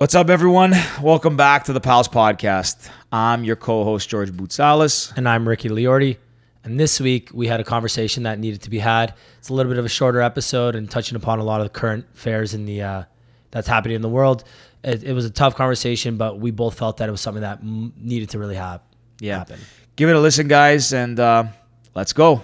What's up, everyone? Welcome back to the Pals Podcast. I'm your co-host George Boutsalis. And I'm Ricky Liordi. And this week we had a conversation that needed to be had. It's a little bit of a shorter episode and touching upon a lot of the current affairs in the uh, that's happening in the world. It, it was a tough conversation, but we both felt that it was something that m- needed to really have Yeah, happen. give it a listen, guys, and uh, let's go.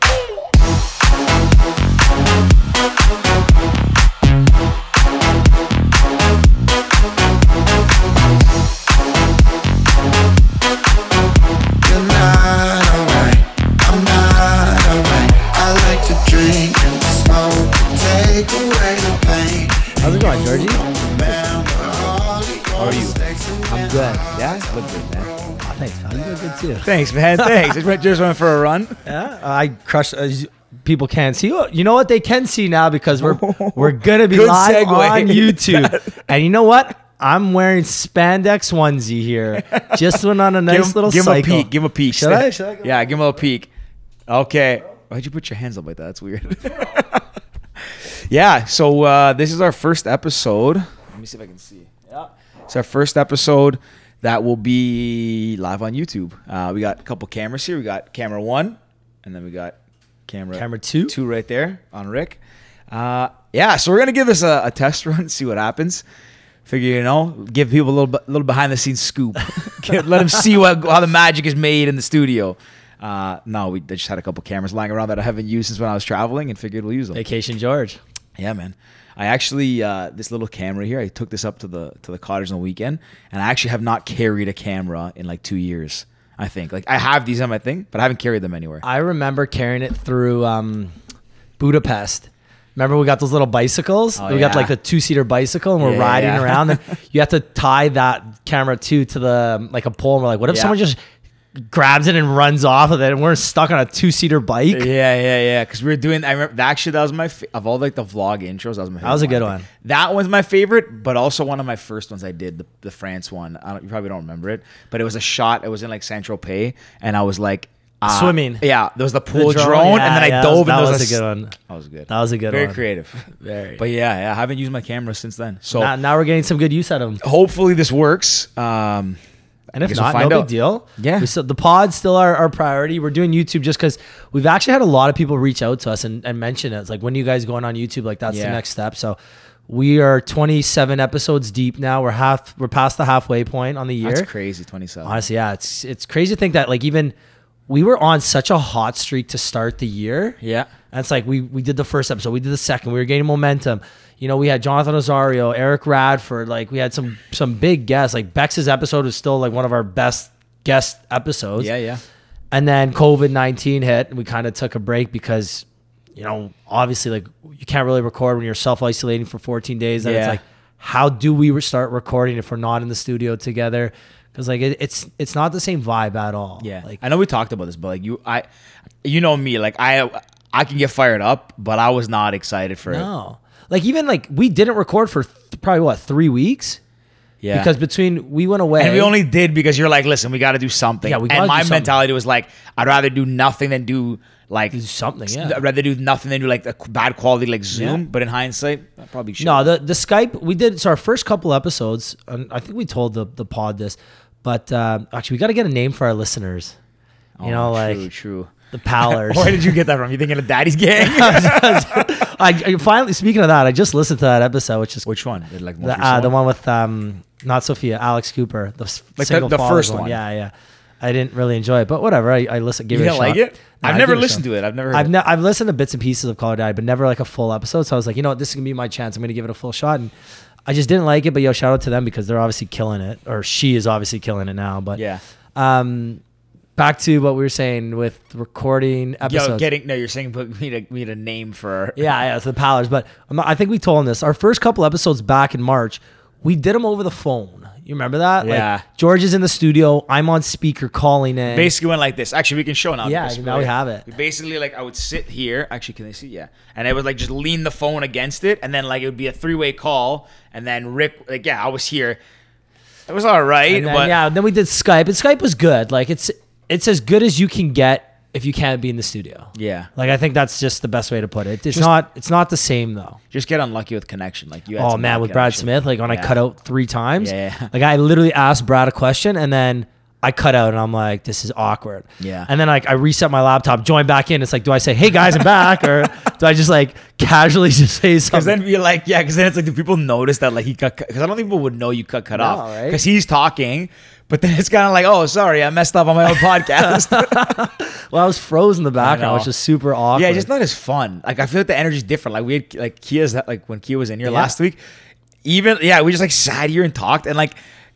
Thanks, man. Thanks. Just went- Just went for a run. Yeah, I crushed. Uh, people can't see. You know what? They can see now because we're we're gonna be Good live segue. on YouTube. and you know what? I'm wearing spandex onesie here. Just went on a nice give little give him a peek. Give him a peek. Should I? Should I? Yeah, give him a little peek. Okay. Why'd you put your hands up like that? That's weird. yeah. So uh, this is our first episode. Let me see if I can see. Yeah. It's our first episode that will be live on YouTube. Uh, we got a couple cameras here. We got camera one, and then we got camera Camera two. two right there on Rick. Uh, yeah. So we're gonna give this a, a test run, see what happens. Figure you know, give people a little little behind the scenes scoop. Let them see what how the magic is made in the studio. Uh, no, we just had a couple cameras lying around that I haven't used since when I was traveling, and figured we'll use them. Vacation George. Yeah, man. I actually uh, this little camera here. I took this up to the to the cottage on the weekend, and I actually have not carried a camera in like two years. I think like I have these on my thing, but I haven't carried them anywhere. I remember carrying it through um, Budapest. Remember we got those little bicycles? Oh, we got like the two seater bicycle and we're Yeah, riding yeah. around. And you have to tie that camera too to the like a pole. And we're like, what if Yeah. someone just grabs it and runs off of it and we're stuck on a two seater bike? Yeah, yeah, yeah. Because we were doing. I remember actually that was my fa- of all like the vlog intros. That was my. Favorite That was a good one. That one's my favorite, but also one of my first ones I did the, the France one. I don't, you probably don't remember it, but it was a shot. It was in like Saint Tropez, and I was like uh, Swimming. Yeah, there was the pool drone, drone, yeah, and then I yeah, dove. that and was was a good one. That was good. That was a good one. Very one. creative. Very. But yeah, yeah, I haven't used my camera since then. So now, now we're getting some good use out of them. hopefully this works. Um, And if we'll not, no out. big deal. Yeah. We still, the pod's still our, our priority. We're doing YouTube just because we've actually had a lot of people reach out to us and, and mention it. It's like, when are you guys going on YouTube? Like, that's the next step. So we are 27 episodes deep now. We're half, we're past the halfway point on the year. that's crazy. Twenty seven. Honestly, yeah, it's, it's crazy to think that like even we were on such a hot streak to start the year. Yeah. And it's like we we did the first episode, we did the second, we were gaining momentum. You know, we had Jonathan Osario, Eric Radford, like we had some some big guests. Like Bex's episode was still like one of our best guest episodes. Yeah, yeah. And then COVID nineteen hit, and we kind of took a break because, you know, obviously like you can't really record when you're self isolating for 14 days. And it's like, how do we re- start recording if we're not in the studio together? Because like it, it's it's not the same vibe at all. Yeah, Like I know we talked about this, but like you, I, you know me, like I, I can get fired up, but I was not excited for it. no, like even like we didn't record for th- probably what three weeks. Yeah, Because between we went away and we only did because you're like, listen, we got to do something. Yeah, we gotta and my do something. mentality was like, I'd rather do nothing than do like Do something, yeah. I'd rather do nothing than do like a bad quality like Zoom. Yeah. But in hindsight, I probably should. No, the the Skype we did. So our first couple episodes, and I think we told the the pod this, but uh, actually we got to get a name for our listeners. You know, like Oh, true, true. The Pallers. Where did you get that from? You thinking of Daddy's Gang? I, I finally speaking of that, I just listened to that episode, which is Which one? The, like the, uh, the one with um not Sophia, Alex Cooper, the Like the- the first one. Yeah, yeah. I didn't really enjoy it, but whatever. I, I listened, give You it a didn't shot. like it? Nah, I've never listened to it. I've never. Heard I've it. ne- I've listened to bits and pieces of Call Her Daddy, but never like a full episode. So I was like, you know what, this is gonna be my chance. I'm gonna give it a full shot, and I just didn't like it. But yo, shout out to them because they're obviously killing it, or she is obviously killing it now. But Yeah. um, back to what we were saying with recording episodes. Yo, getting no. You're saying put we need a, we need a name for. Yeah, yeah, it's the Powers. But I think we told them this. Our first couple episodes back in March, we did them over the phone. You remember that? Yeah. Like, George is in the studio. I'm on speaker calling in. basically went like this. Actually, we can show now. Yeah, now we have it. Basically, like I would sit here. Actually, can they see? Yeah, and I would like just lean the phone against it, and then like it would be a three way call, and then Rick, like yeah, I was here. It was all right, And then, but yeah, then we did Skype, and Skype was good. Like it's it's as good as you can get if you can't be in the studio. Yeah. Like I think that's just the best way to put it. It's not it's not the same though. Just get unlucky with connection. Like you. Had Oh man, with Brad. Smith, like when I Yeah. cut out three times, Yeah, like I literally asked Brad a question and then I cut out and I'm like, this is awkward. Yeah. And then like I reset my laptop, join back in. It's like, do I say, hey guys, I'm back, or do I just like casually just say something? Because then you're like, yeah, because then it's like, do people notice that like he cut? Because I don't think people would know you cut cut No, off. right? Because he's talking, but then it's kind of like, oh, sorry, I messed up on my own podcast. well, I was frozen in the background, know. which is super awkward. yeah, it's just not as fun. Like I feel like the energy's different. Like we had like Kia's that like when Kia was in here Yeah. last week. Even yeah, we just like sat here and talked and like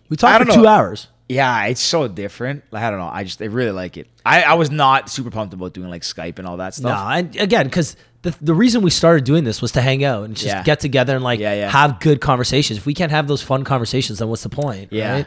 we talked for don't two know. hours. Yeah, it's so different. Like I don't know. I just I really like it. I I was not super pumped about doing like Skype and all that stuff. No, and again, because the, the reason we started doing this was to hang out and just Yeah. get together and like Yeah, yeah. have good conversations. If we can't have those fun conversations, then what's the point? Yeah. Right?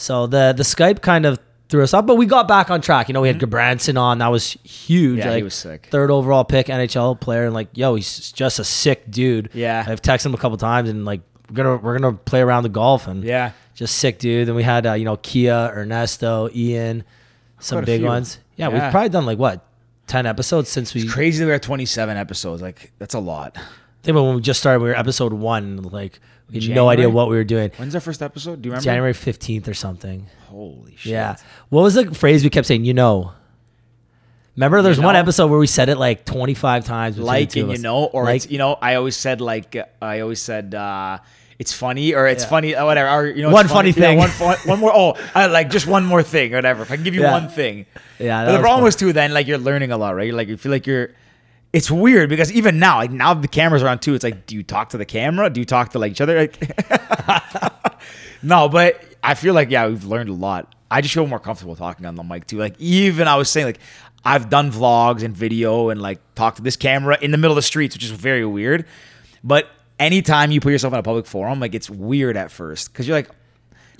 So the the Skype kind of threw us off, but we got back on track. You know, we had Gudbranson on. That was huge. Yeah, he was sick. Third overall pick, NHL player, and like, yo, he's just a sick dude. Yeah. I've texted him a couple times, and like, we're gonna we're gonna play around the golf and Yeah. just sick dude. Then we had uh, you know Kia, Ernesto, Ian, some Quite big ones. Yeah, Yeah. we've probably done like what ten episodes since we. Crazy that we're 27 episodes. Like that's a lot. I think about when we just started, we were episode one. Like we had no idea what we were doing. When's our first episode? Do you remember? January fifteenth or something. Holy shit. Yeah. What was the phrase we kept saying? You know. Remember, there's one know? episode where we said it like 25 times. like and you know or like, it's you know i always said like uh, i always said uh it's funny or it's Yeah. funny uh, whatever or, you know One it's funny Yeah, thing. one, fu- one more oh I like just one more thing or whatever if i can give you Yeah. one thing Yeah, but the problem fun. was too then like you're learning a lot right like you feel like you're it's weird because even now like now the cameras are on too it's like do you talk to the camera? Do you talk to like each other? Like no but i feel like yeah we've learned a lot. I just feel more comfortable talking on the mic too. Like even i was saying like i've done vlogs and video and like talked to this camera in the middle of the streets which is very weird. But anytime you put yourself in a public forum like it's weird at first because you're like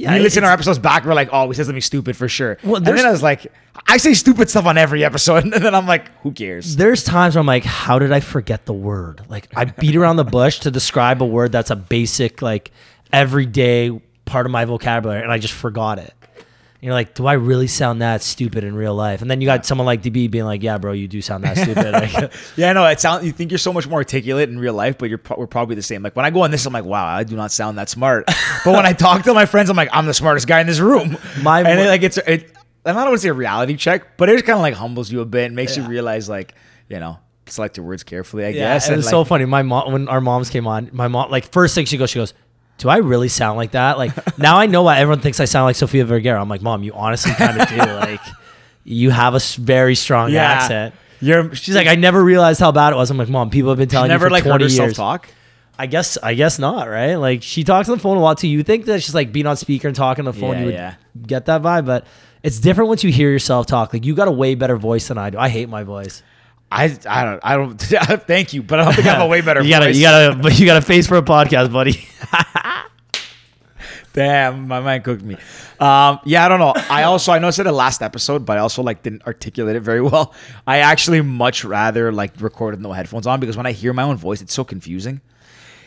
Yeah, we listen to our episodes back. We're like, oh, we said something stupid for sure. Well, and then I was like, I say stupid stuff on every episode, and then I'm like, who cares? There's times where I'm like, how did I forget the word? Like, I beat around the bush to describe a word that's a basic, like, everyday part of my vocabulary, and I just forgot it. And you're like, do I really sound that stupid in real life? And then you got someone like DB being like, yeah, bro, you do sound that stupid. Like, Yeah, no, it sounds. You think you're so much more articulate in real life, but you're we're probably the same. Like when I go on this, I'm like, wow, I do not sound that smart. but when I talk to my friends, I'm like, I'm the smartest guy in this room. My and it, like it's it. I'm not want to say a reality check, but it just kind of like humbles you a bit and makes you realize like you know select your words carefully. I Yeah, guess. it and, was like, so funny. My mom, when our moms came on, my mom, like first thing she goes, she goes, "Do I really sound like that?" Like now I know why everyone thinks I sound like Sofia Vergara. I'm like, mom, you honestly kind of do. Like you have a very strong Yeah. accent. You're. She's like, I never realized how bad it was. I'm like, mom, people have been She telling never you for like 20 herself years. talk. I guess, I guess not, right? Like she talks on the phone a lot too. You think that she's like being on speaker and talking on the phone, Yeah, you would yeah. get that vibe, but it's different once you hear yourself talk. Like you got a way better voice than I do. I hate my voice. I I don't I don't. thank you, but I don't think I have a way better. you gotta, voice. you gotta, but you got a face for a podcast, buddy. Damn, my mind cooked me. Um, yeah, I don't know. I also I know I said it last episode, but I also like didn't articulate it very well. I actually much rather like record with no headphones on because when I hear my own voice, it's so confusing.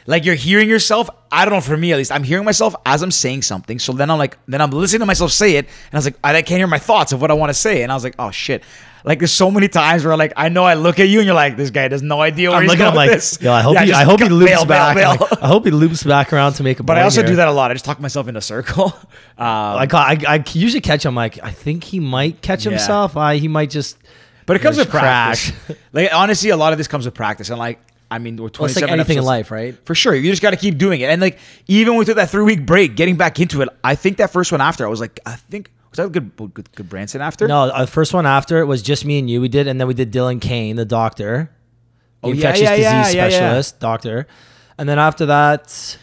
Like you're hearing yourself. I don't know. For me, at least, I'm hearing myself as I'm saying something. So then I'm like, then I'm listening to myself say it, and I was like, I can't hear my thoughts of what I want to say, and I was like, oh shit. Like there's so many times where like I know I look at you and you're like, this guy has no idea where I'm he's looking. going I'm like, this. yo, I hope Yeah, he, I hope he loops bail, back. bail, I'm like. I hope he loops back around to make a. But I also here. do that a lot. I just talk myself in a circle. Um, I, ca- I, I usually catch him. Like I think he might catch Yeah. himself. I he might just. But it comes with practice. like honestly, a lot of this comes with practice. And like, I mean, we're Well, twenty it's like anything in life, right? For sure, you just got to keep doing it. And like, even with that three week break, getting back into it, I think that first one after, I was like, I think was that a good good, Gudbranson after? No, the first one after it was just me and you. We did, and then we did Dylan Kane, the doctor, oh, the Oh, infectious yeah, yeah, disease yeah, yeah. specialist, doctor, and then after that,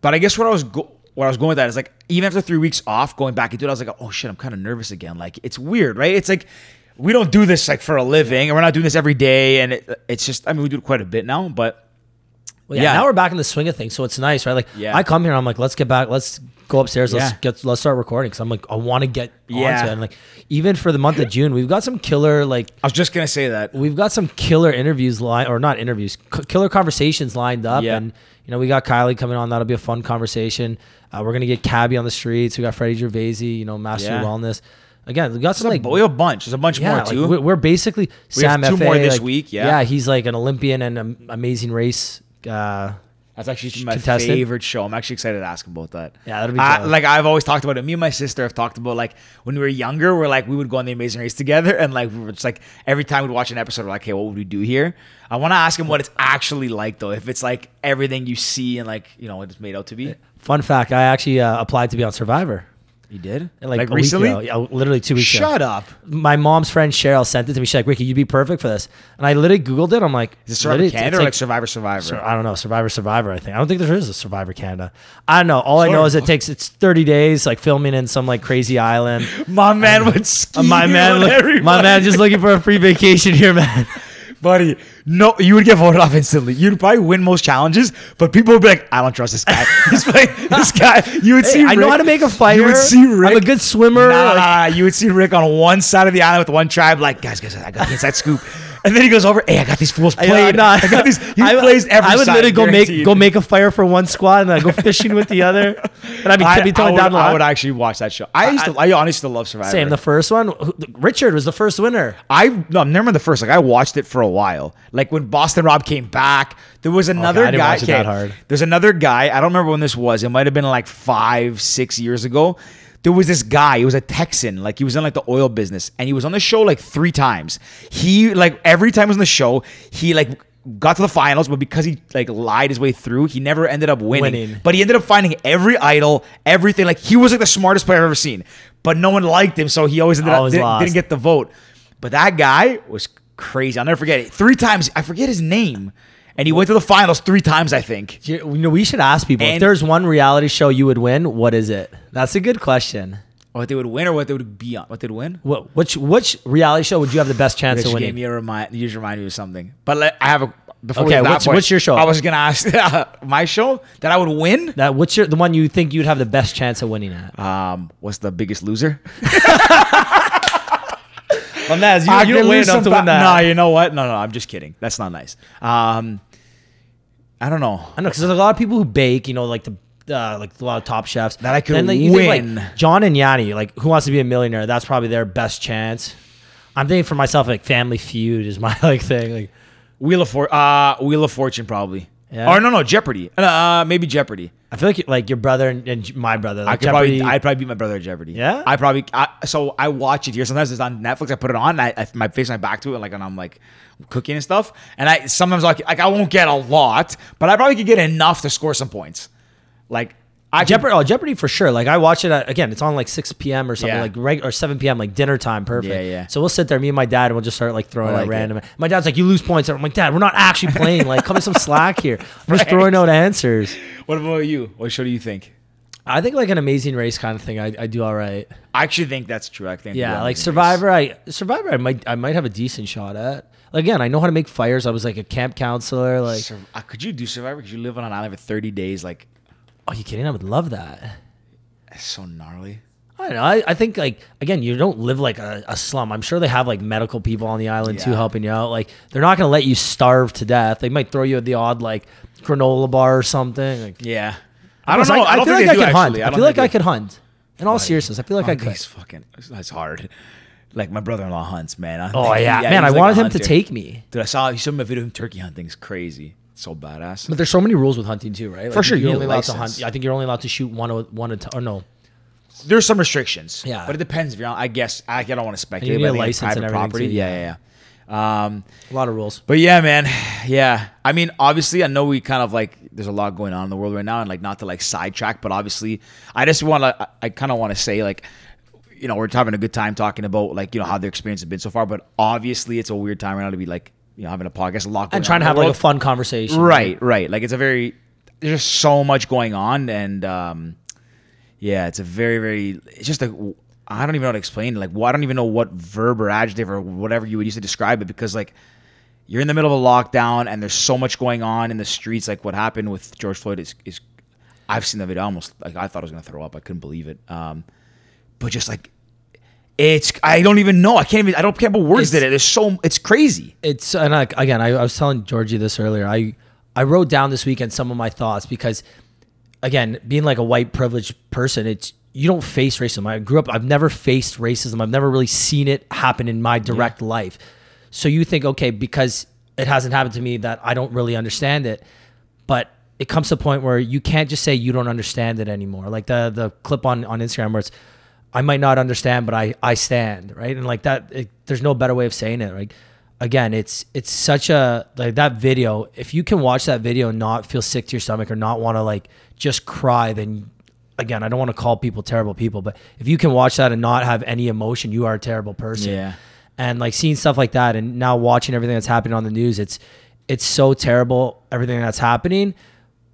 But I guess what I was go- what I was going with that is like, even after three weeks off, going back into it, I was like, oh shit, I'm kind of nervous again. Like, it's weird, right? It's like. We don't do this like for a living, and we're not doing this every day, and it, it's just. I mean, we do it quite a bit now, but well, yeah, Yeah. now we're back in the swing of things, so it's nice, right? Like, Yeah. I come here, I'm like, let's get back, let's go upstairs, let's Yeah. get, let's start recording, because I'm like, I want to get Yeah. and like, even for the month of June, we've got some killer like. I was just gonna say that. We've got some killer interviews line or not interviews, c- killer conversations lined up, Yeah. and you know we got Kylie coming on. That'll be a fun conversation. Uh, we're gonna get Cabby on the streets. We got Freddie Gervaisi, you know, Master Yeah. Wellness. again, we got some like Boy, a bunch. There's a bunch yeah, more too. we're, we're basically We have two FA, more this like, week, yeah. yeah, he's like an Olympian and an amazing race. Uh, That's actually my favorite show. I'm actually excited to ask about that. Yeah, that'd be I, like I've always talked about it. Me and my sister have talked about like when we were younger, we're like we would go on the Amazing Race together, and like we were just like every time we'd watch an episode, we're like, hey, what would we do here? I want to ask him what it's actually like though. If it's like everything you see and like you know what it's made out to be. fun fact: I actually uh, applied to be on Survivor. You did Like, like, recently. ago. Yeah, literally two weeks ago. Shut up. My mom's friend Cheryl sent it to me. She's like, Ricky, you'd be perfect for this. And I literally Googled it. I'm like, Is it Survivor Canada it's or like- like Survivor Survivor? Sur- I don't know. Survivor, Survivor. I think. I don't think there is a Survivor Canada. I don't know. All I know is it takes it's 30 days, like filming in some like crazy island. my man would ski. Uh, my man, look- my man, just looking for a free vacation here, man. buddy. No, you would get voted off instantly. You'd probably win most challenges, but people would be like, "I don't trust this guy." He's like, this guy. You would Hey, see. I know how to make a fire. You would see Rick. I'm a good swimmer. Nah, Like, you would see Rick on one side of the island with one tribe, like, guys, guys, I got the inside scoop. And then he goes over, hey, I got these fools I- played. no, I got these. He I- plays every I would side, literally go make go make a fire for one squad and then I go fishing with the other. And I'd be, I, be I would, down the I would actually watch that show. I used to. I, honestly still love Survivor. Same. The first one, Richard was the first winner. I no, never the first. Like I watched it for a while. Like when Boston Rob came back, there was another I guy. watch it that hard. There's another guy. I don't remember when this was. It might have been like five, six years ago. There was this guy. He was a Texan. Like he was in like the oil business, and he was on the show like three times. He like every time he was on the show, he like got to the finals, but because he like lied his way through, he never ended up winning. Winning. But he ended up finding every idol, everything. Like he was like the smartest player I've ever seen. But no one liked him, so he always ended up didn't, didn't get the vote. But that guy was crazy. I'll never forget it. Three times, I forget his name, and he went to the finals three times. I think. You know, we should ask people if And- there's one reality show you would win. What is it? That's a good question. What they would win or what they would be on. What they'd win. What which which reality show would you have the best chance Rich of gave winning? me a remind. You just remind me of something. But let, I have a. Before we Okay, get to that what's- point, what's your show? I was gonna ask my show that I would win. That what's your the one you think you'd have the best chance of winning at? Um, what's the biggest loser? Well, Naz, you, I you don't enough to win that. No, you know what? No, no, I'm just kidding. That's not nice. Um, I don't know. I know because there's a lot of people who bake. You know, like the. Uh, like a lot of top chefs That I could Then, like, you think, like, win. John and Yanni, like Who Wants to Be a Millionaire? That's probably their best chance. I'm thinking for myself, like Family Feud is my like thing. Like Wheel of For uh Wheel of Fortune probably. Yeah? Or no, no, Jeopardy. Uh, maybe Jeopardy. I feel like like your brother and, and my brother. Like I could Jeopardy, probably, I'd probably beat my brother at Jeopardy. Yeah? I probably. I, so I watch it here. Sometimes it's on Netflix. I put it on. And I, I my face my back to it, like, and I'm like cooking and stuff. And I sometimes like like I won't get a lot, but I probably could get enough to score some points. Like I Jeopardy, oh, Jeopardy for sure. Like I watch it at, again. It's on like 6 p.m. or something, Yeah. like reg- or 7 p.m. like dinner time. Perfect. Yeah, yeah. So we'll sit there, me and my dad, and we'll just start like throwing I out like random. My dad's like, "You lose points." I'm like, "Dad, we're not actually playing. Like, come to some slack here. We're just throwing out answers." What about you? What show do you think? I think like an Amazing Race kind of thing. I, I do all right. I actually think that's true. I think. Yeah, yeah, like Survivor. I Survivor. I might I might have a decent shot at. Again, I know how to make fires. I was like a camp counselor. Like, Sur- uh, could you do Survivor? Could you live on an island for 30 days? Like, oh, you kidding? I would love that. it's so gnarly. I don't know. I, I think like again, you don't live like a, a slum. I'm sure they have like medical people on the island too Yeah. helping you out. Like they're not gonna let you starve to death. They might throw you at the odd like granola bar or something. Like Yeah. I don't know. I, feel think like I could hunt. I, feel like I could hunt. In all seriousness, I feel like I could. is fucking. That's hard. Like my brother-in-law hunts, man. I Oh think- yeah, man! he's I like a wanted him to hunter. take me. Dude, I saw he showed me a video of him turkey hunting. It's crazy. So badass. But there's so many rules with hunting too, right? For sure, you're you only need allowed to license. hunt. I think you're only allowed to shoot one one at or no. There's some restrictions. Yeah. but it depends. If you're, on- I guess I, I don't want to speculate. need but a I think it's license and property. too, Yeah, yeah, yeah. Um, A lot of rules. But yeah, man. Yeah. I mean, obviously, I know we kind of like, there's a lot going on in the world right now, and like, not to like sidetrack, but obviously, I just want to, I, I kind of want to say, like, you know, we're having a good time talking about, like, you know, how the experience has been so far, but obviously, it's a weird time right now to be like, you know, having a podcast, a lot And trying to have like a fun conversation. Right, right. Like, it's a very, there's just so much going on, and, um, yeah, it's a very, very, it's just a, I don't even know how to explain it. Like, well, I don't even know what verb or adjective or whatever you would use to describe it because, like, you're in the middle of a lockdown and there's so much going on in the streets. Like what happened with George Floyd is, is I've seen the video almost like I thought I was gonna throw up. I couldn't believe it. Um, but just like it's, I don't even know. I can't even. I don't can't put words It's- in it. It's so. It's crazy. it's and I, again I, I was telling Georgie this earlier. I I wrote down this weekend some of my thoughts because again, being like a white privileged person, it's you don't face racism. I grew up. I've never faced racism. I've never really seen it happen in my direct life. So you think, okay, because it hasn't happened to me, that I don't really understand it. But it comes to a point where you can't just say you don't understand it anymore. Like the the clip on on Instagram where it's, I might not understand, but I I stand right, and like that. It, there's no better way of saying it. Like again, it's it's such a like that video. If you can watch that video and not feel sick to your stomach or not want to like just cry, then again, I don't want to call people terrible people, but if you can watch that and not have any emotion, you are a terrible person. Yeah. And like seeing stuff like that and now watching everything that's happening on the news, it's it's so terrible everything that's happening,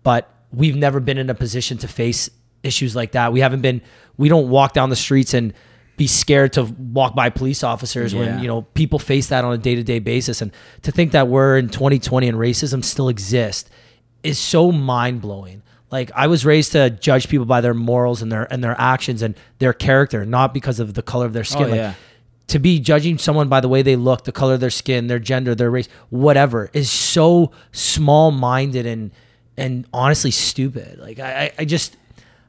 but we've never been in a position to face issues like that. We haven't been we don't walk down the streets and be scared to walk by police officers Yeah. when you know people face that on a day-to-day basis and to think that we're in 2020 and racism still exists is so mind-blowing like i was raised to judge people by their morals and their and their actions and their character not because of the color of their oh, skin Oh, like yeah. to be judging someone by the way they look the color of their skin their gender their race whatever is so small-minded and and honestly stupid like i i, I just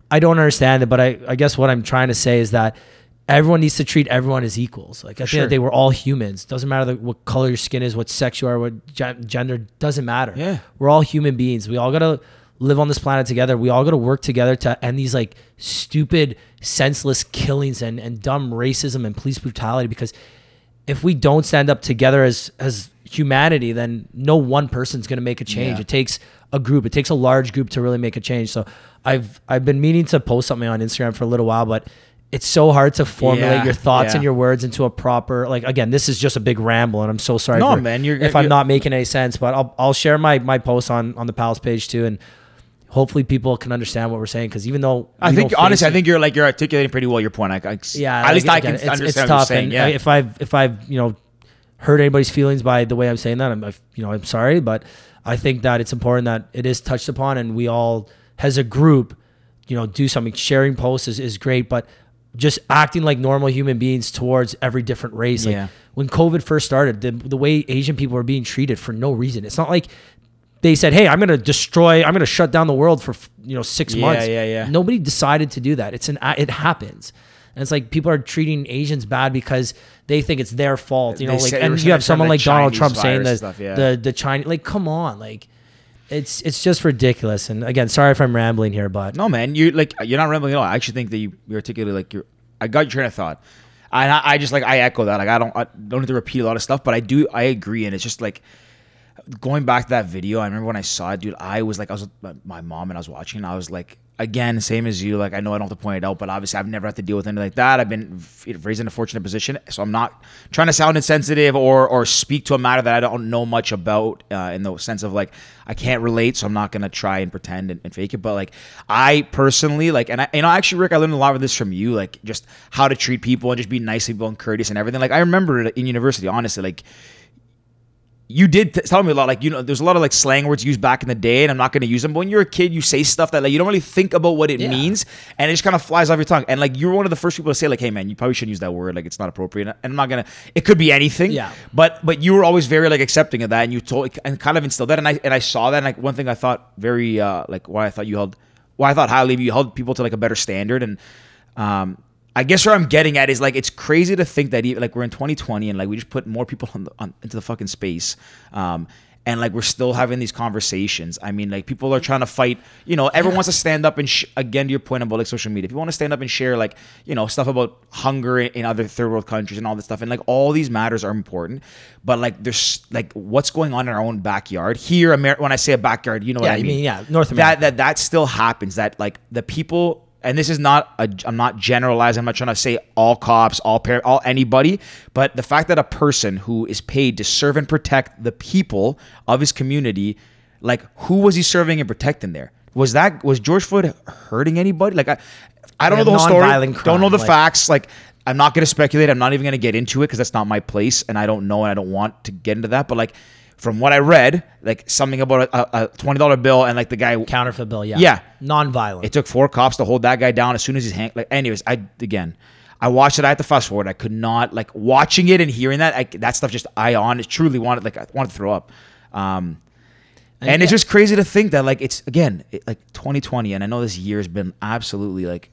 I don't understand it, but I, I guess what I'm trying to say is that everyone needs to treat everyone as equals. Like at the end of the day, we're all humans. Doesn't matter the, what color your skin is, what sex you are, what gen- gender doesn't matter. Yeah. we're all human beings. We all gotta live on this planet together. We all gotta work together to end these like stupid, senseless killings and and dumb racism and police brutality. Because if we don't stand up together as as humanity, then no one person's gonna make a change. Yeah. It takes a group. It takes a large group to really make a change. So I've I've been meaning to post something on Instagram for a little while, but it's so hard to formulate Yeah, your thoughts yeah. and your words into a proper like again this is just a big ramble and i'm so sorry No, for- man, you're- if i'm you're- not making any sense but i'll, I'll share my my post on on the pals page too and hopefully people can understand what we're saying because even though I think honestly, face I think you're like you're articulating pretty well your point. I, I yeah at like, least I again, can it's, understand it's what tough you're saying. and Yeah, uh, if i've if i've you know hurt anybody's feelings by the way i'm saying that. I'm I've- you know i'm sorry but i think that it's important that it is touched upon and we all as a group you know do something. Sharing posts is, is great but just acting like normal human beings towards every different race. Like Yeah. when covid first started the, the way asian people were being treated for no reason. It's not like they said hey i'm going to destroy i'm going to shut down the world for you know six Yeah, months. yeah, yeah. nobody decided to do that. It's an it happens and it's like people are treating asians bad because they think it's their fault you know They like say- they were and you have someone like donald Chinese trump saying that stuff, yeah. the the chinese like come on like it's it's just ridiculous and again sorry if i'm rambling here but No, man, you like you're not rambling at all. I actually think that you you articulated like you're. I got your train of thought, and I, I just like I echo that. Like I don't I don't need to repeat a lot of stuff, but I do I agree, and it's just like going back to that video. I remember when I saw it, dude. I was like I was with my mom and I was watching. And I was like. Again, same as you. Like I know I don't have to point it out, but obviously I've never had to deal with anything like that. I've been raised in a fortunate position, so I'm not trying to sound insensitive or or speak to a matter that I don't know much about. Uh, in the sense of like I can't relate, so I'm not gonna try and pretend and, and fake it. But like I personally like, and I you know actually Rick, I learned a lot of this from you, like just how to treat people and just be nice to people and courteous and everything. Like I remember in university, honestly, like you did t- tell me a lot. Like you know, there's a lot of like slang words used back in the day, and I'm not going to use them. But when you're a kid, you say stuff that like you don't really think about what it Yeah. means, and it just kind of flies off your tongue. And like you're one of the first people to say like, "Hey man, you probably shouldn't use that word. Like it's not appropriate." And I'm not gonna. It could be anything. Yeah. But but you were always very like accepting of that, and you told and kind of instilled that. And I and I saw that. And like one thing I thought very uh like why I thought you held why I thought highly of you, you held people to like a better standard and um. I guess where I'm getting at is like it's crazy to think that even like we're in 2020 and like we just put more people on the, on, into the fucking space, um, and like we're still having these conversations. I mean, like people are trying to fight. You know, everyone wants to stand up and sh- again to your point about like social media. People want to stand up and share like you know stuff about hunger in, in other third world countries and all this stuff. And like all these matters are important, but like there's like what's going on in our own backyard here. Amer- when I say a backyard, you know Yeah, what I you mean. mean, yeah, North America. That America. that that still happens. That like the people, and this is not a. I'm not generalizing. I'm not trying to say all cops, all par, all anybody, but the fact that a person who is paid to serve and protect the people of his community, like who was he serving and protecting there? Was that was George Floyd hurting anybody? Like I, I don't Like know the whole story. nonviolent Don't know the like- facts. Like I'm not going to speculate. I'm not even going to get into it because that's not my place, and I don't know, and I don't want to get into that. But like. From what I read, like something about a, a twenty dollar bill and like the guy counterfeit bill yeah Yeah. non-violent it took four cops to hold that guy down as soon as he's hang. Like, anyways, I again, I watched it. I had to fast forward. I could not like watching it and hearing that. I, that stuff just I on it truly wanted like I wanted to throw up. Um, and, it's yeah. just crazy to think that like it's again it, like 2020, and I know this year has been absolutely like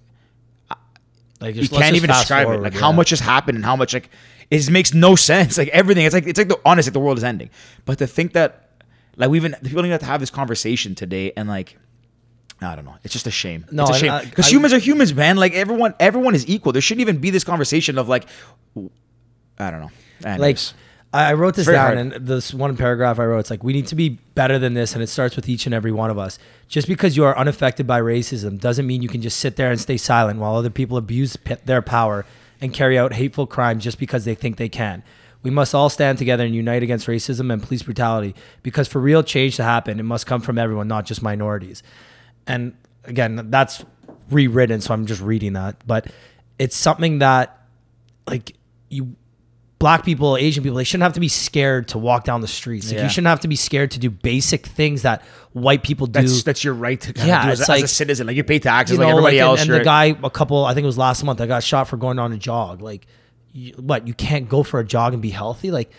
Like you just- let's can't even describe it. Like yeah. how much has happened and how much like it makes no sense. Like everything, it's like it's like the honest, like the world is ending. But to think that, like we even the people don't even have to have this conversation today, and like. I don't know. It's just a shame. No, it's a shame because humans are humans, man. Like everyone, everyone is equal. There shouldn't even be this conversation of like, I don't know. like Anyways. I I wrote this very down, hard. and this one paragraph I wrote, it's like we need to be better than this, and it starts with each and every one of us. Just because you are unaffected by racism doesn't mean you can just sit there and stay silent while other people abuse p- their power and carry out hateful crimes just because they think they can. We must all stand together and unite against racism and police brutality because for real change to happen, it must come from everyone, not just minorities. And again, that's rewritten, so I'm just reading that. But it's something that, like, you, black people, Asian people, they shouldn't have to be scared to walk down the streets. Like, Yeah. you shouldn't have to be scared to do basic things that white people do. that's that's your right to kind Yeah, of do as, a, as like- a citizen. Like you pay taxes you like everybody like, and- else. And, you're- the guy, a couple, I think it was last month, I got shot for going on a jog. Like, you, what? You can't go for a jog and be healthy? Like,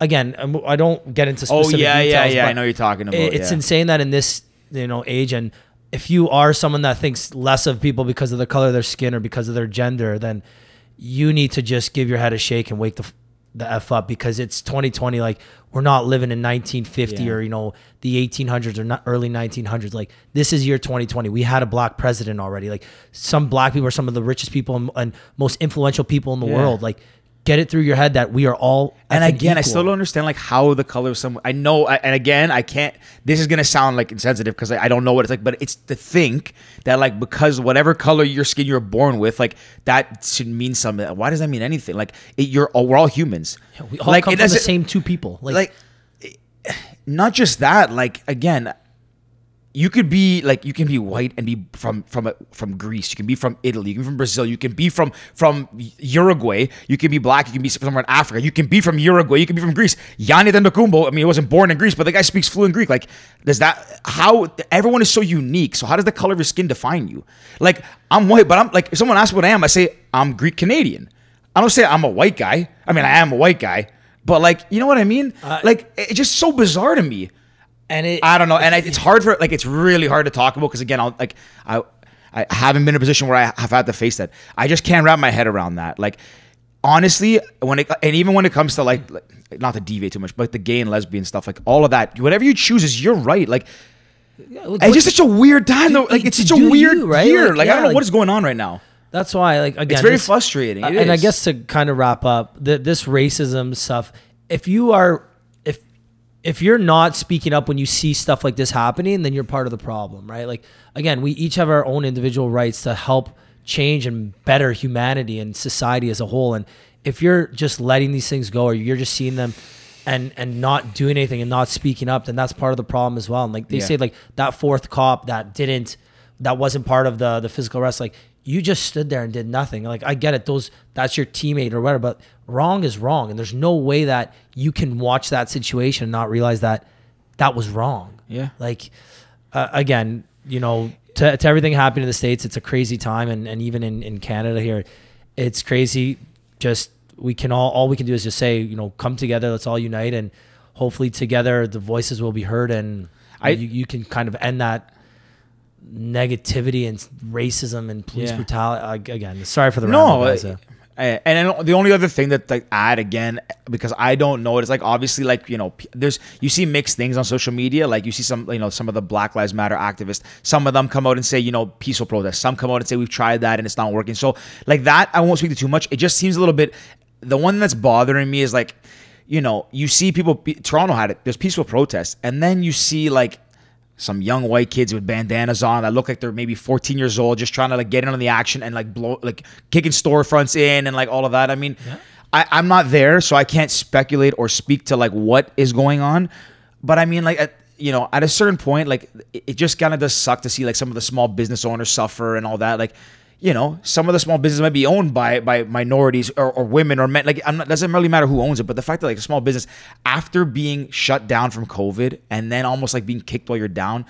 again, I'm- I don't get into oh specific yeah, yeah, details, yeah. I know you're talking about. it- it's yeah. insane that in this you know age and if you are someone that thinks less of people because of the color of their skin or because of their gender then you need to just give your head a shake and wake the the f up because it's 2020 like we're not living in 1950 Yeah. or you know the 1800s or not early 1900s like this is year 2020 we had a black president already like some black people are some of the richest people and, and most influential people in the Yeah. world like get it through your head that we are all and again, I still don't understand like how the color of some. I know, I, and again, I can't. This is gonna sound like insensitive because I, I don't know what it's like, but it's to think that like because whatever color your skin you're born with, like that should mean something. Why does that mean anything? Like it, you're, oh, we're all humans. we all like come from the same two people like, like not just that like again you could be like you can be white and be from from from Greece. You can be from Italy. You can be from Brazil. You can be from from Uruguay. You can be black. You can be somewhere in Africa. You can be from Uruguay. You can be from Greece. Yanni Antetokounmpo I mean he wasn't born in Greece but the guy speaks fluent Greek. Like does that how everyone is so unique. So how does the color of your skin define you? Like I'm white but I'm like if someone asks what I am I say I'm Greek Canadian. I don't say I'm a white guy. I mean I am a white guy but like, you know what I mean? Uh, like, it's just so bizarre to me. And it I don't know, and I, it's hard for like it's really hard to talk about because again, I'll like I I haven't been in a position where I have had to face that. I just can't wrap my head around that. Like, honestly, when it and even when it comes to like, like not to deviate too much, but the gay and lesbian stuff, like all of that, whatever you choose is you're right. Like, it's just such a weird time though. Like, it's such a weird you, right? year. Like, Like, I don't know like- what is going on right now. That's why, like, again, It's very this- frustrating. It uh, and I guess to kind of wrap up the, this racism stuff, if you are, if you're not speaking up when you see stuff like this happening, then you're part of the problem, right? Like, again, we each have our own individual rights to help change and better humanity and society as a whole. And if you're just letting these things go, or you're just seeing them. And, and not doing anything and not speaking up, then that's part of the problem as well. And like they Yeah. say, like that fourth cop that didn't that wasn't part of the the physical arrest like you just stood there and did nothing like i get it those that's your teammate or whatever but wrong is wrong and there's no way that you can watch that situation and not realize that that was wrong Yeah. like uh, again you know to, to everything happening in the states it's a crazy time and, and even in, in canada here it's crazy just we can all all we can do is just say you know come together let's all unite and hopefully together the voices will be heard and I- you, you can kind of end that negativity and racism and police Yeah. brutality. Again, sorry for the no, ramble, uh, and the only other thing that like add again because I don't know it is like obviously like you know there's you see mixed things on social media like you see some you know some of the Black Lives Matter activists some of them come out and say you know peaceful protest some come out and say we've tried that and it's not working. So like that I won't speak to too much it just seems a little bit the one that's bothering me is like you know you see people Toronto had it there's peaceful protests and then you see like some young white kids with bandanas on that look like they're maybe 14 years old, just trying to like get in on the action and like blow, like kicking storefronts in and like all of that. I mean, I, I'm not there, so I can't speculate or speak to like what is going on. But I mean, like, at, you know, at a certain point, like it, it just kind of does suck to see like some of the small business owners suffer and all that. Like, you know, some of the small businesses might be owned by by minorities or, or women or men. Like, I'm not, doesn't really matter who owns it, but the fact that like a small business, after being shut down from COVID and then almost like being kicked while you're down,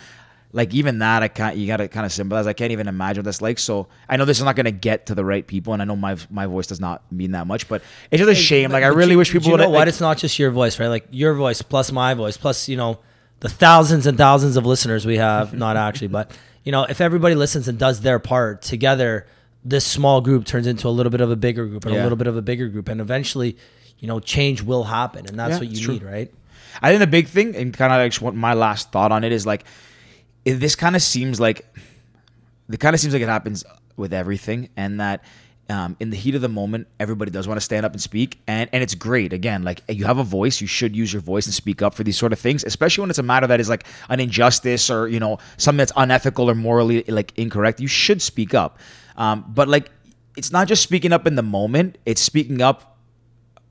like even that, I can't. You gotta kind of symbolize. I can't even imagine what that's like. So I know this is not gonna get to the right people, and I know my my voice does not mean that much, but it's just a shame. Like I really you- wish people You would. know what? Like, It's not just your voice, right? Like your voice plus my voice plus you know the thousands and thousands of listeners we have. not actually, but you know if everybody listens and does their part together, this small group turns into a little bit of a bigger group and Yeah. a little bit of a bigger group, and eventually, you know, change will happen, and that's Yeah, what you need, right? I think the big thing, and kind of like what my last thought on it is like, this kind of seems like, it kind of seems like it happens with everything, and that um, in the heat of the moment, everybody does want to stand up and speak, and and it's great. Again, like you have a voice, you should use your voice and speak up for these sort of things, especially when it's a matter that is like an injustice or you know something that's unethical or morally like incorrect. You should speak up, um, but like it's not just speaking up in the moment; it's speaking up.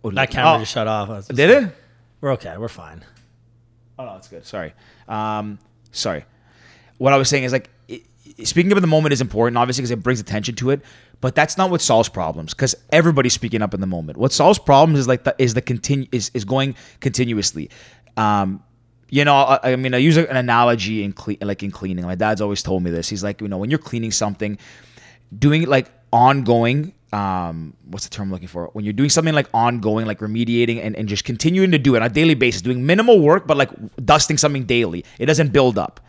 That camera Oh, just shut off. Just- Did it? We're okay. We're fine. Oh no, it's good. Sorry. Um, sorry. What I was saying is like i i- speaking up in the moment is important, obviously, because it brings attention to it. But that's not what solves problems, because everybody's speaking up in the moment. What solves problems is like the, is the continue is, is going continuously. Um, you know, I, I mean, I use an analogy in cle- like in cleaning. My dad's always told me this. He's like, you know, when you're cleaning something, doing it like ongoing um what's the term I'm looking for when you're doing something like ongoing like remediating and, and just continuing to do it on a daily basis doing minimal work but like dusting something daily it doesn't build up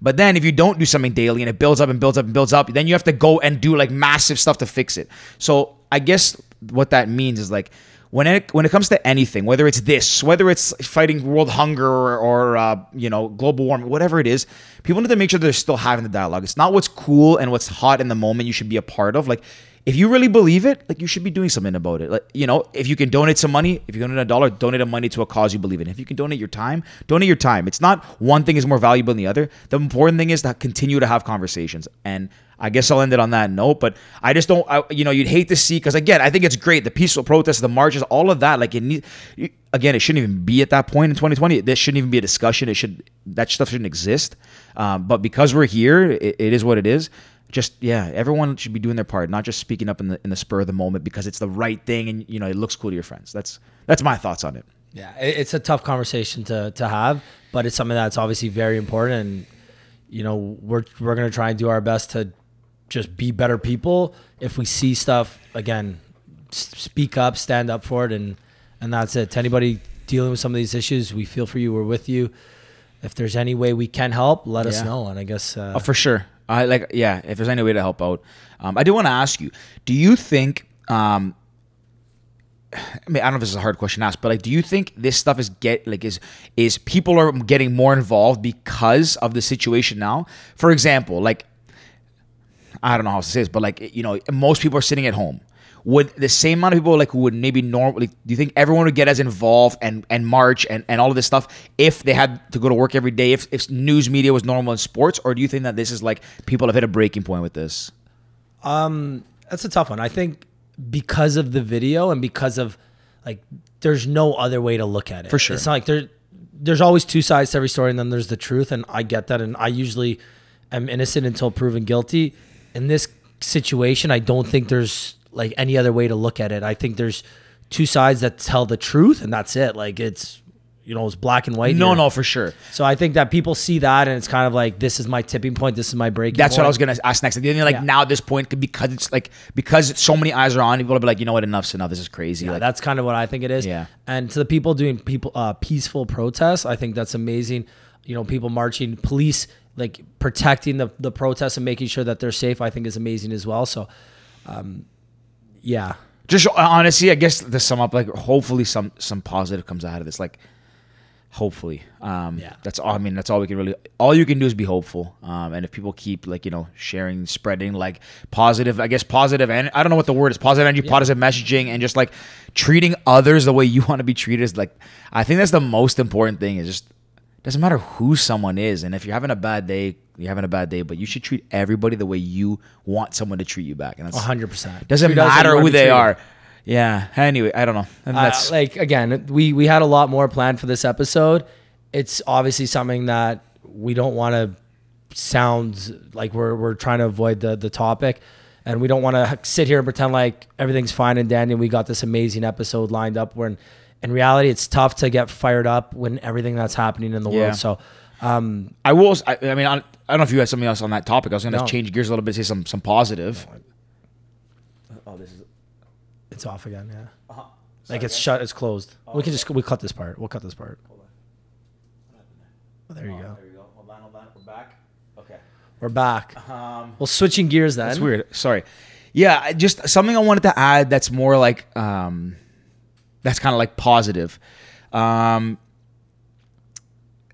but then if you don't do something daily and it builds up and builds up and builds up then you have to go and do like massive stuff to fix it so i guess what that means is like when it when it comes to anything, whether it's this, whether it's fighting world hunger or, or uh, you know global warming, whatever it is, people need to make sure they're still having the dialogue. It's not what's cool and what's hot in the moment you should be a part of. Like if you really believe it, like you should be doing something about it. Like you know, if you can donate some money, if you donate a dollar, donate a money to a cause you believe in. If you can donate your time, donate your time. It's not one thing is more valuable than the other. The important thing is to continue to have conversations and. I guess I'll end it on that note, but I just don't, I, you know, you'd hate to see because again, I think it's great the peaceful protests, the marches, all of that. Like it need, you- again, it shouldn't even be at that point in 2020. This shouldn't even be a discussion. It should that stuff shouldn't exist. Um, but because we're here, it, it is what it is. Just yeah, everyone should be doing their part, not just speaking up in the in the spur of the moment because it's the right thing and you know it looks cool to your friends. That's that's my thoughts on it. Yeah, it's a tough conversation to to have, but it's something that's obviously very important. And you know, we're we're gonna try and do our best to just be better people. If we see stuff again, speak up, stand up for it, and and that's it. To anybody dealing with some of these issues, we feel for you. We're with you. If there's any way we can help, let us know. And I guess uh, Oh, for sure. I like yeah. If there's any way to help out, um, I do want to ask you: Do you think? Um, I mean, I don't know if this is a hard question to ask, but like, do you think this stuff is get like is is people are getting more involved because of the situation now? For example, like I don't know how to say this, but like you know, most people are sitting at home. Would the same amount of people like who would maybe normally do you think everyone would get as involved and and march and, and all of this stuff if they had to go to work every day if, if news media was normal in sports or do you think that this is like people have hit a breaking point with this? Um, that's a tough one. I think because of the video and because of like, there's no other way to look at it. For sure. it's not like there. There's always two sides to every story, and then there's the truth, and I get that, and I usually am innocent until proven guilty. In this situation, I don't think there's like any other way to look at it. I think there's two sides that tell the truth, and that's it. Like it's, you know, it's black and white. No, here. no, for sure. So I think that people see that, and it's kind of like this is my tipping point. This is my breaking. That's what I was gonna ask next. Think like Yeah. now at this point because it's like because so many eyes are on people will be like, you know what, enough's enough. This is crazy. Yeah, like, that's kind of what I think it is. Yeah. And to the people doing people uh, peaceful protests, I think that's amazing. You know, people marching, police like protecting the the protests and making sure that they're safe. I think is amazing as well. So, um, yeah, just honestly, I guess to sum up, like hopefully some some positive comes out of this. Like hopefully, um, Yeah. That's all. I mean, that's all we can really. All you can do is be hopeful. Um, and if people keep like you know sharing, spreading like positive, I guess positive, and I don't know what the word is, positive energy, positive messaging, and just like treating others the way you want to be treated is like. I think that's the most important thing. Is just doesn't matter who someone is, and if you're having a bad day, you're having a bad day, but you should treat everybody the way you want someone to treat you back, and that's hundred percent. doesn't matter who they are. Yeah. Anyway, I don't know. And Uh, like again, we we had a lot more planned for this episode. It's obviously something that we don't want to sound like we're we're trying to avoid the the topic, and we don't want to sit here and pretend like everything's fine and dandy. and We got this amazing episode lined up. When in reality, it's tough to get fired up when everything that's happening in the Yeah. world. So. Um, I will. I, I mean, I, I don't know if you had something else on that topic. I was going to No. change gears a little bit, say some some positive. Oh, this is. it's off again. Yeah. Uh-huh. Like it's shut. It's closed. we can just we cut this part. We'll cut this part. Oh, there you go. There you go. Hold on, hold on. We're back. Okay. We're back. Um, Well, switching gears then. that's weird. Sorry. Yeah, just something I wanted to add that's more like um, that's kind of like positive. Um,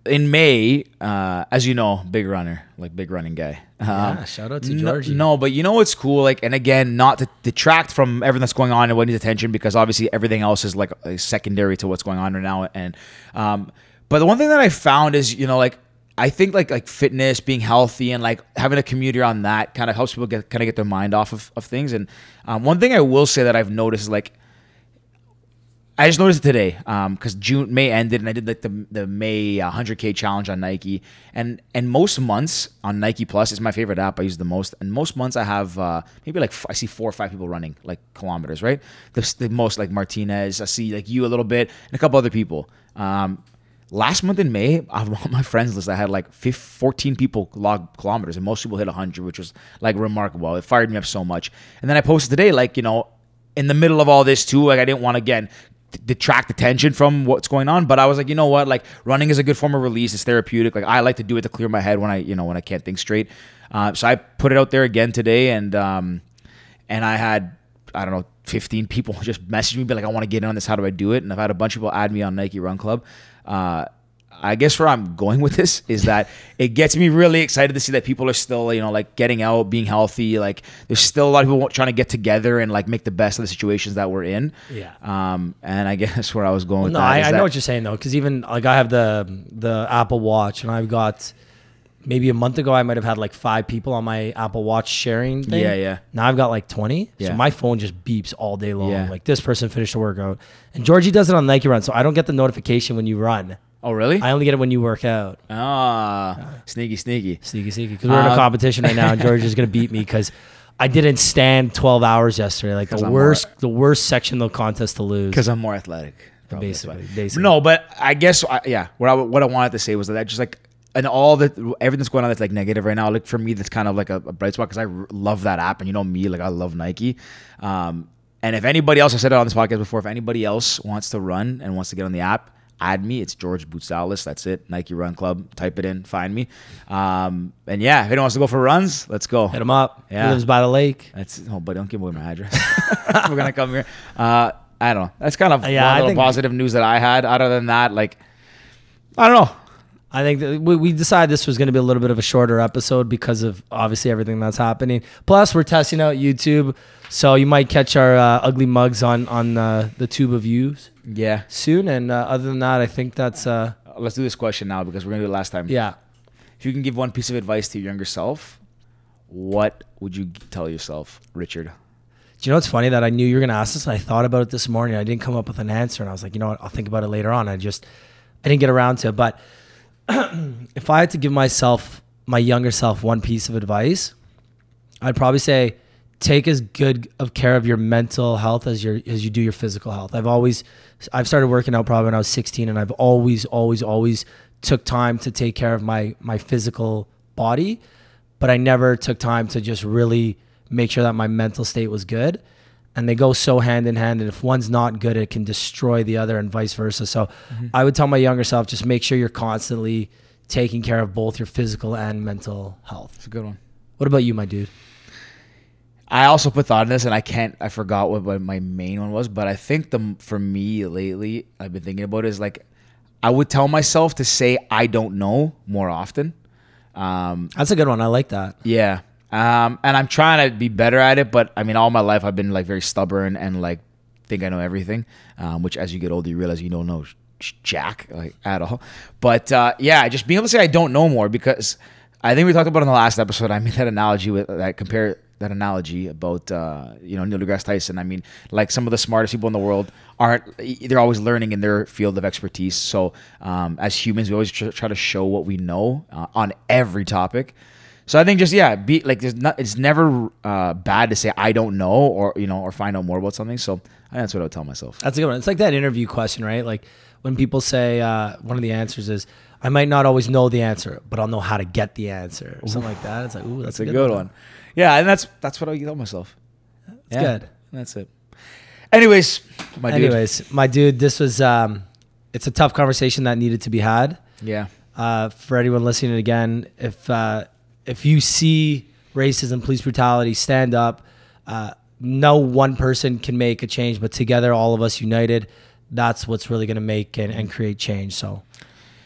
in May, uh, as you know, big runner, like big running guy. Um, Yeah, shout out to no- Georgie. No, but you know what's cool? Like, and again, not to detract from everything that's going on and what needs attention, because obviously everything else is like secondary to what's going on right now. And um, but the one thing that I found is, you know, like I think like like fitness, being healthy, and like having a community around that kind of helps people get kind of get their mind off of, of things. And um, one thing I will say that I've noticed is like I just noticed it today because June May ended and I did like the the May uh, 100k challenge on Nike. And and most months on Nike Plus is my favorite app I use the most. And most months I have uh, maybe like f- I see four or five people running like kilometers right? The, the most like Martinez I see like you a little bit and a couple other people. Um, last month in May I'm on my friends list I had like 15, 14 people log kilometers and most people hit 100 which was like remarkable. It fired me up so much. And then I posted today like you know in the middle of all this too like I didn't want to again detract attention from what's going on. But i was like you know what? Like running is a good form of release. It's therapeutic. Like i like to do it to clear my head when i you know when i can't think straight. Uh, so i put it out there again today and um and i had i don't know 15 people just message me be like i want to get in on this. How do i do it? And i've had a bunch of people add me on nike run club. Uh I guess where I'm going with this is that it gets me really excited to see that people are still, you know, like getting out, being healthy. Like there's still a lot of people trying to get together and like make the best of the situations that we're in. Yeah. Um, and I guess where I was going with No, that I, I that- know what you're saying though, because even like I have the the Apple Watch, and I've got maybe a month ago I might have had like five people on my Apple Watch sharing thing. Yeah, yeah. Now I've got like 20. Yeah. So my phone just beeps all day long. Yeah. Like this person finished a workout, and Georgie does it on Nike Run, so I don't get the notification when you run. Oh, really? I only get it when you work out. Ah, sneaky, sneaky. Sneaky, sneaky. Because we're in a Uh, competition right now, and George is gonna beat me because I didn't stand 12 hours yesterday. Like 'Cause the I'm worst, the worst section of the contest to lose. Because I'm more athletic. Probably that's Basically, why. basically. No, but I guess I, yeah. What I what I wanted to say was that I just like and all the everything's going on that's like negative right now. Like for me, that's kind of like a, a bright spot because I r- love that app, and you know me, like I love Nike. Um, and if anybody else, I said it on this podcast before, if anybody else wants to run and wants to get on the app, add me. It's George Boutsalis. That's it. Nike Run Club. Type it in. Find me. Um, and yeah, if anyone wants to go for runs, let's go. Hit him up. Yeah. He lives by the lake. That's oh, but don't give away my address. We're gonna come here. Uh, I don't know. That's kind of Yeah, one I little positive news that I had. Other than that, like, I don't know. I think that we, we decided this was going to be a little bit of a shorter episode because of obviously everything that's happening. Plus, we're testing out YouTube, so you might catch our uh, ugly mugs on on uh, the tube of views Yeah. soon. And uh, other than that, I think that's uh, Let's do this question now because we're gonna do it last time. yeah. If you can give one piece of advice to your younger self, what would you tell yourself, Richard? Do you know what's funny that I knew you were to ask this, and I thought about it this morning. I didn't come up with an answer, and I was like, you know what? I'll think about it later on. I just I didn't get around to it, but if I had to give myself my younger self one piece of advice, I'd probably say take as good of care of your mental health as your as you do your physical health. I've always I've started working out probably when I was 16 and I've always always always took time to take care of my my physical body, but I never took time to just really make sure that my mental state was good. And they go so hand in hand and if one's not good it can destroy the other and vice versa. So mm-hmm. I would tell my younger self just make sure you're constantly taking care of both your physical and mental health. It's a good one. What about you, my dude? I also put thought in this, and I can't. I forgot what, what my main one was, but I think the for me lately, I've been thinking about it, is like I would tell myself to say I don't know more often. Um, That's a good one. I like that. Yeah. Um, and I'm trying to be better at it, but I mean, all my life I've been like very stubborn and like think I know everything. Um, which as you get older, you realize you don't know jack like at all. But uh, yeah, just being able to say I don't know more because I think we talked about in the last episode. I made that analogy with that compare that analogy about uh, you know Neil deGrasse Tyson. I mean, like some of the smartest people in the world aren't they're always learning in their field of expertise. So um, as humans, we always tr- try to show what we know uh, on every topic. So I think just yeah, be like there's not it's never uh, bad to say I don't know or you know or find out more about something. So that's what I would tell myself. That's a good one. It's like that interview question, right? Like when people say uh, one of the answers is, "I might not always know the answer, but I'll know how to get the answer," or something like that. It's like, ooh, that's, That's a good one. Yeah, and that's that's what I tell myself. It's good. That's it. Anyways, my dude. Anyways, my dude, this was um, it's a tough conversation that needed to be had. Yeah. uh, for anyone listening again, if uh, if you see racism, police brutality, stand up. uh, no one person can make a change, but together, all of us united, that's what's really going to make and, and create change. So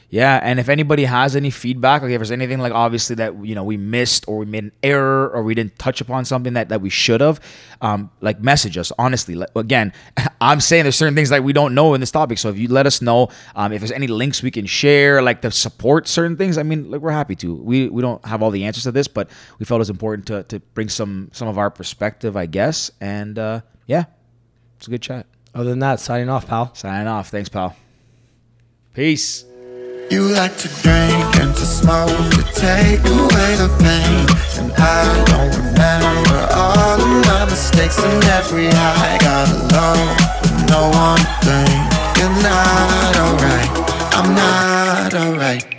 Yeah, and if anybody has any feedback, like if there's anything like obviously that you know we missed or we made an error or we didn't touch upon something that, that we should have, um, like message us. Honestly, like, again, I'm saying there's certain things that we don't know in this topic. So if you let us know, um, if there's any links we can share, like to support certain things, I mean, like we're happy to. We we don't have all the answers to this, but we felt it was important to to bring some some of our perspective, I guess. And uh, yeah, it's a good chat. other than that, signing off, pal. Signing off. Thanks, pal. Peace. You like to drink and to smoke to take away the pain. And I don't remember all of my mistakes and every high. Got alone with no one thing. You're not alright. I'm not alright.